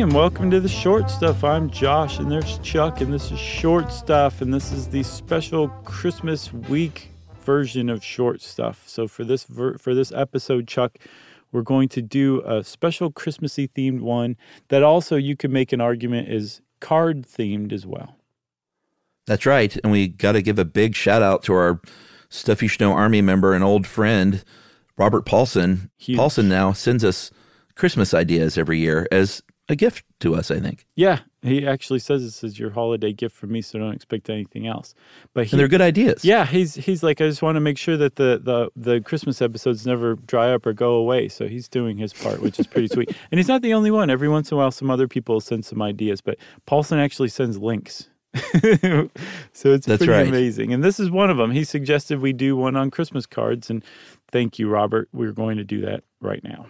and welcome to the short stuff. I'm Josh, and there's Chuck, and this is short stuff, and this is the special Christmas week version of short stuff. So for this ver- for this episode, Chuck, we're going to do a special Christmassy themed one that also you could make an argument is card themed as well. That's right, and we got to give a big shout out to our Stuff You Should Know Army member and old friend Robert Paulson. Huge. Paulson now sends us Christmas ideas every year as a gift to us, I think. Yeah, he actually says this is your holiday gift from me, so don't expect anything else. But he, And they're good ideas. Yeah, he's he's like I just want to make sure that the the the Christmas episodes never dry up or go away. So he's doing his part, which is pretty sweet. And he's not the only one. Every once in a while, some other people send some ideas, but Paulson actually sends links. so it's That's pretty right. amazing. And this is one of them. He suggested we do one on Christmas cards, and thank you, Robert. We're going to do that right now.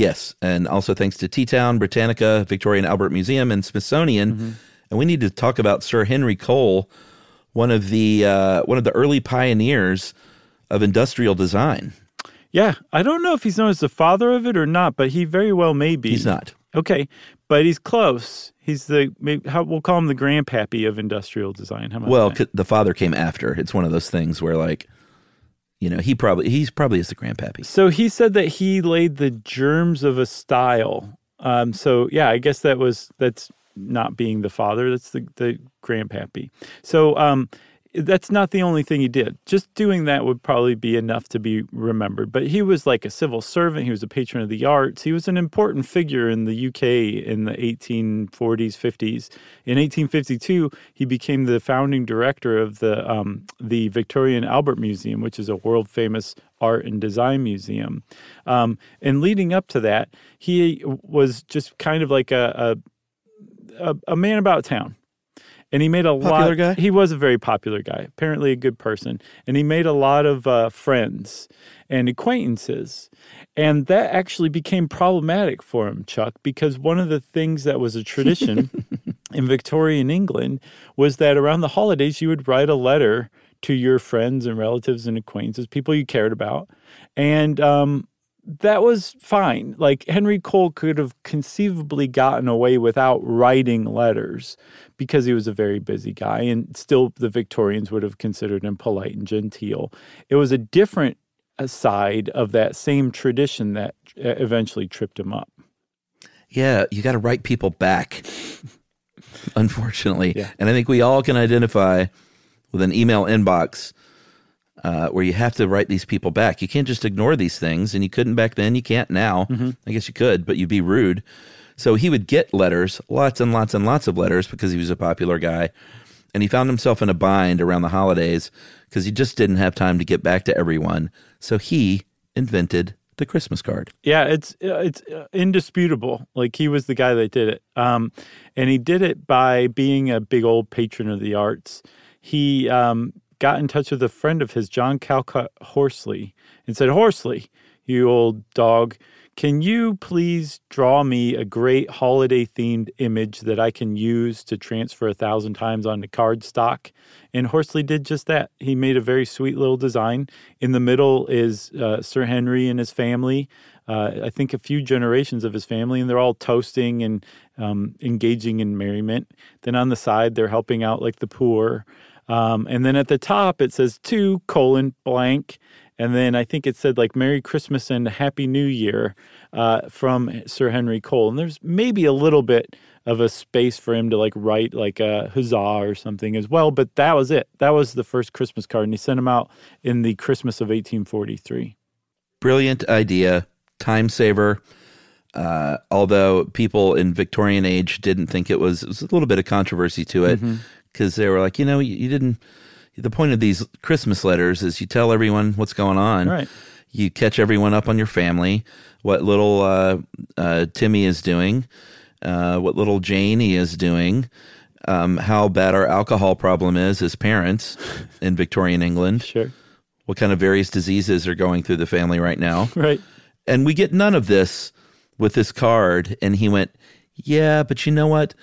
Yes, and also thanks to Teatown, Britannica, Victoria and Albert Museum, and Smithsonian. Mm-hmm. And we need to talk about Sir Henry Cole, one of the uh, one of the early pioneers of industrial design. Yeah, I don't know if he's known as the father of it or not, but he very well may be. He's not. Okay, but he's close. He's the maybe how we'll call him the grandpappy of industrial design. Well, the father came after. It's one of those things where, like, you know, he probably he's probably is the grandpappy. so he said that he laid the germs of a style. Um, so yeah, I guess that was that's not being the father. That's the the grandpappy. So um, that's not the only thing he did. Just doing that would probably be enough to be remembered. But he was like a civil servant. He was a patron of the arts. He was an important figure in the UK in the 1840s, 50s. In 1852, he became the founding director of the um, the Victoria and Albert Museum, which is a world famous art and design museum. Um, and leading up to that, he was just kind of like a, a, a man about town and he made a Popular lot. guy? He was a very popular guy, apparently a good person, and he made a lot of uh, friends and acquaintances, and that actually became problematic for him, Chuck, because one of the things that was a tradition in Victorian England was that around the holidays you would write a letter to your friends and relatives and acquaintances, people you cared about, and um, that was fine. Like Henry Cole could have conceivably gotten away without writing letters because he was a very busy guy, and still the Victorians would have considered him polite and genteel. It was a different uh, side of that same tradition that uh, eventually tripped him up. Yeah, you got to write people back. Unfortunately, Yeah. and I think we all can identify with an email inbox uh, where you have to write these people back. You can't just ignore these things, and you couldn't back then. You can't now. I guess you could, but you'd be rude. So he would get letters, lots and lots and lots of letters, because he was a popular guy, and he found himself in a bind around the holidays because he just didn't have time to get back to everyone. So he invented the Christmas card. Yeah, it's uh, it's uh, indisputable. Like he was the guy that did it, um, and he did it by being a big old patron of the arts. He um, got in touch with a friend of his, John Callcott Horsley, and said, "Horsley, you old dog, can you please draw me a great holiday themed image that I can use to transfer a thousand times onto cardstock?" And Horsley did just that. He made a very sweet little design. In the middle is uh, Sir Henry and his family. Uh, I think a few generations of his family, and they're all toasting and um, engaging in merriment. Then on the side, they're helping out like the poor. Um, and then at the top, it says two colon blank. And then I think it said like Merry Christmas and Happy New Year uh, from Sir Henry Cole. And there's maybe a little bit of a space for him to like write like a huzzah or something as well. But that was it. That was the first Christmas card. And he sent him out in the Christmas of 1843. brilliant idea, time saver. Uh, although people in Victorian age didn't think it was, it was a little bit of controversy to it because they were like, you know, you, you didn't. The point of these Christmas letters is you tell everyone what's going on. Right. You catch everyone up on your family, what little uh, uh, Timmy is doing, uh, what little Janie is doing, um, how bad our alcohol problem is as parents in Victorian England, Sure. what kind of various diseases are going through the family right now. Right. And we get none of this with this card. And he went, Yeah, but you know what?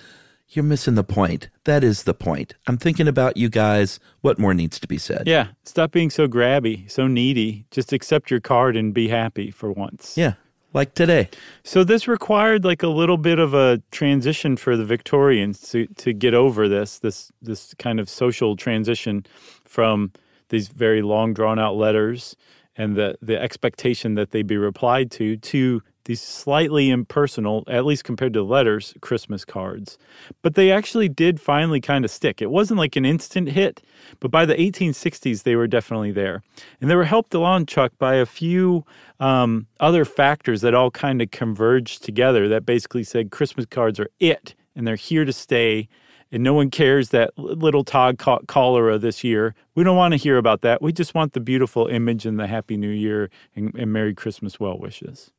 You're missing the point. That is the point. I'm thinking about you guys. What more needs to be said? Yeah. Stop being so grabby, so needy. Just accept your card and be happy for once. Yeah. like today. So this required like a little bit of a transition for the Victorians to to get over this this this kind of social transition from these very long drawn out letters and the the expectation that they be replied to to these slightly impersonal, at least compared to letters, Christmas cards. But they actually did finally kind of stick. It wasn't like an instant hit, but by the 1860s, they were definitely there. And they were helped along, Chuck, by a few um, other factors that all kind of converged together that basically said Christmas cards are it and they're here to stay. And no one cares that little Todd caught cholera this year. We don't want to hear about that. We just want the beautiful image and the Happy New Year and, and Merry Christmas well wishes.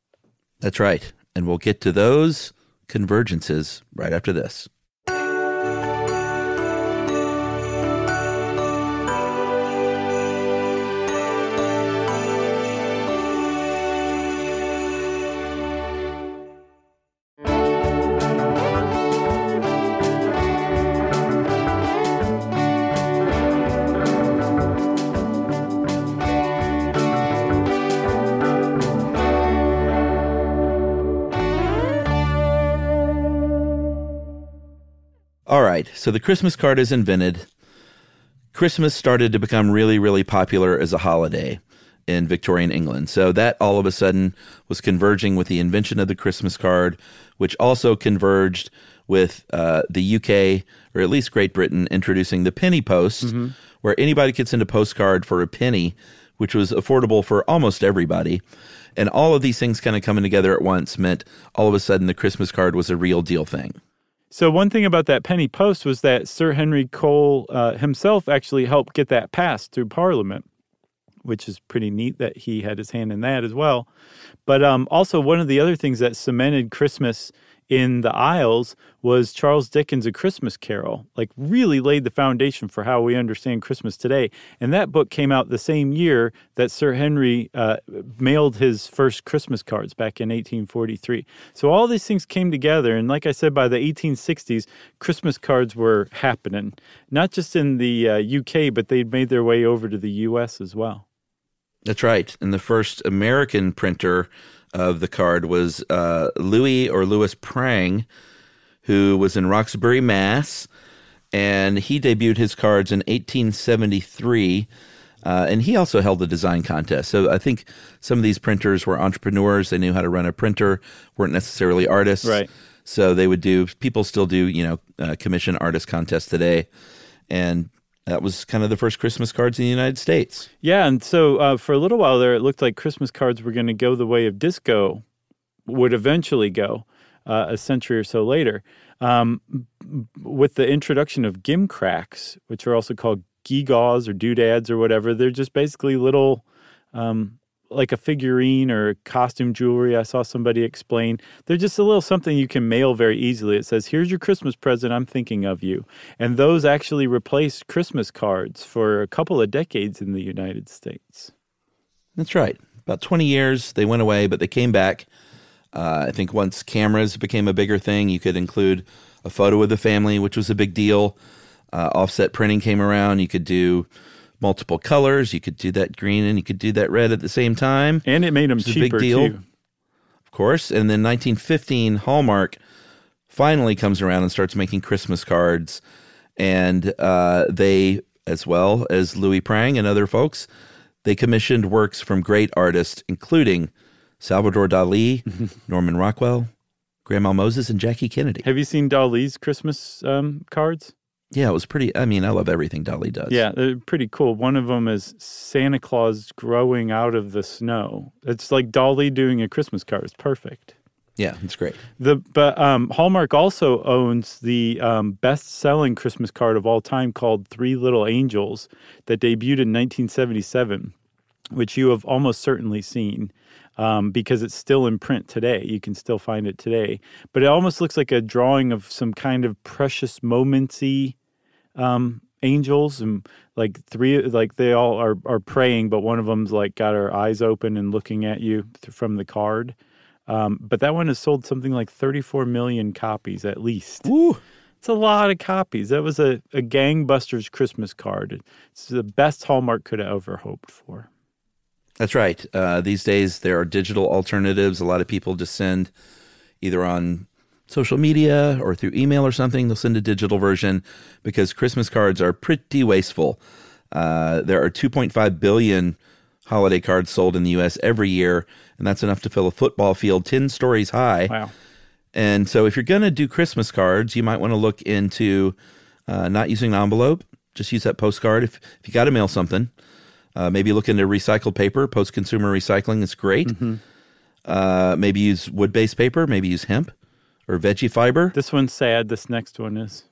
That's right. And we'll get to those convergences right after this. All right, so the Christmas card is invented. Christmas started to become really, really popular as a holiday in Victorian England. So that all of a sudden was converging with the invention of the Christmas card, which also converged with uh, the UK, or at least Great Britain, introducing the penny post, mm-hmm. where anybody could send a postcard for a penny, which was affordable for almost everybody. And all of these things kind of coming together at once meant all of a sudden the Christmas card was a real deal thing. So one thing about that penny post was that Sir Henry Cole uh, himself actually helped get that passed through Parliament, which is pretty neat that he had his hand in that as well. But um, also one of the other things that cemented Christmas in the Isles was Charles Dickens' A Christmas Carol, like really laid the foundation for how we understand Christmas today. And that book came out the same year that Sir Henry uh, mailed his first Christmas cards back in 1843. So all these things came together. And like I said, by the 1860s, Christmas cards were happening, not just in the uh, UK, but they'd made their way over to the US as well. That's right. And the first American printer of the card was uh, Louis or Louis Prang, who was in Roxbury, Mass. And he debuted his cards in 1873. Uh, and he also held a design contest. So I think some of these printers were entrepreneurs. They knew how to run a printer, weren't necessarily artists. Right. So they would do, people still do, you know, uh, commission artist contests today. And that was kind of the first Christmas cards in the United States. Yeah, and so uh, for a little while there, it looked like Christmas cards were going to go the way of disco, would eventually go uh, a century or so later. Um, with the introduction of gimcracks, which are also called gewgaws or doodads or whatever, they're just basically little um, like a figurine or costume jewelry. I saw somebody explain. They're just a little something you can mail very easily. It says, Here's your Christmas present. I'm thinking of you. And those actually replaced Christmas cards for a couple of decades in the United States. That's right. About 20 years, they went away, but they came back. Uh, I think once cameras became a bigger thing, you could include a photo of the family, which was a big deal. Uh, offset printing came around. You could do multiple colors. You could do that green and you could do that red at the same time. And it made them cheaper big deal, too. Of course. And then 1915, Hallmark finally comes around and starts making Christmas cards. And uh, they, as well as Louis Prang and other folks, they commissioned works from great artists, including Salvador Dali, Norman Rockwell, Grandma Moses, and Jackie Kennedy. Have you seen Dali's Christmas um, cards? Yeah, it was pretty. I mean, I love everything Dali does. Yeah, they're pretty cool. One of them is Santa Claus growing out of the snow. It's like Dali doing a Christmas card. It's perfect. Yeah, it's great. The but um, Hallmark also owns the um, best-selling Christmas card of all time called Three Little Angels that debuted in 1977, which you have almost certainly seen. Um, because it's still in print today. You can still find it today. But it almost looks like a drawing of some kind of precious momentsy um, angels and like three like they all are are praying but one of them's like got her eyes open and looking at you th- from the card um, but that one has sold something like 34 million copies at least Ooh. it's a lot of copies that was a, a gangbusters christmas card it's the best hallmark could have ever hoped for That's right. Uh, these days, there are digital alternatives. A lot of people just send either on social media or through email or something. They'll send a digital version because Christmas cards are pretty wasteful. Uh, there are 2.5 billion holiday cards sold in the U.S. every year, and that's enough to fill a football field 10 stories high. Wow. And so, if you're going to do Christmas cards, you might want to look into uh, not using an envelope. Just use that postcard. If, if you got to mail something, uh, maybe look into recycled paper. Post consumer recycling is great. Mm-hmm. Uh, maybe use wood based paper. Maybe use hemp or veggie fiber. This one's sad. This next one is.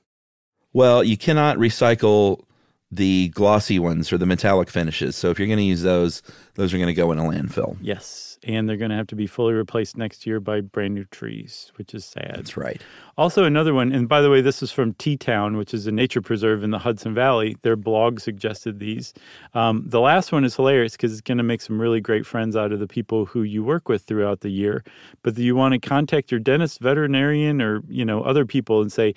Well, you cannot recycle the glossy ones or the metallic finishes. So if you're going to use those, those are going to go in a landfill. Yes. And they're going to have to be fully replaced next year by brand new trees, which is sad. That's right. Also, another one, and by the way, this is from Teatown, which is a nature preserve in the Hudson Valley. Their blog suggested these. Um, the last one is hilarious because it's going to make some really great friends out of the people who you work with throughout the year. But you want to contact your dentist, veterinarian, or you know other people and say,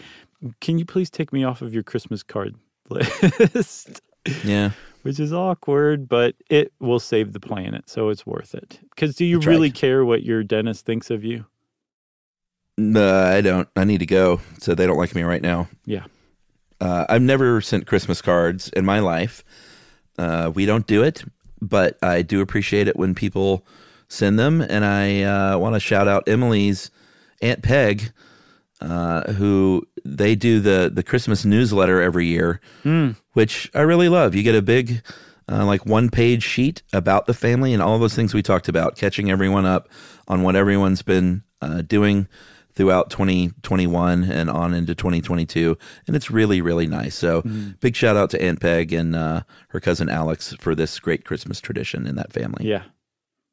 "Can you please take me off of your Christmas card list?" Yeah. which is awkward, but it will save the planet, so it's worth it. Because do you That's really right. care what your dentist thinks of you? No, I don't. I need to go. So they don't like me right now. Yeah. Uh, I've never sent Christmas cards in my life. Uh, we don't do it, but I do appreciate it when people send them. And I uh, want to shout out Emily's Aunt Peg, uh, who they do the, the Christmas newsletter every year, which I really love. You get a big, uh, like one page sheet about the family and all those things we talked about, catching everyone up on what everyone's been uh, doing throughout 2021 and on into 2022 and it's really really nice so big shout out to aunt peg and uh, her cousin alex for this great christmas tradition in that family Yeah.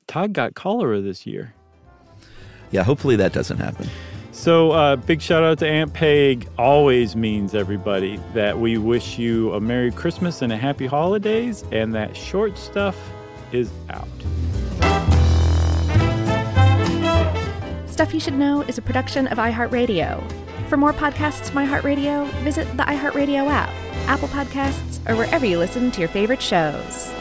Todd got cholera this year. yeah hopefully that doesn't happen So, uh, big shout out to Aunt Peg. Always means, everybody, that we wish you a Merry Christmas and a Happy Holidays, and that short stuff is out. Stuff You Should Know is a production of iHeartRadio. For more podcasts from iHeartRadio, visit the iHeartRadio app, Apple Podcasts, or wherever you listen to your favorite shows.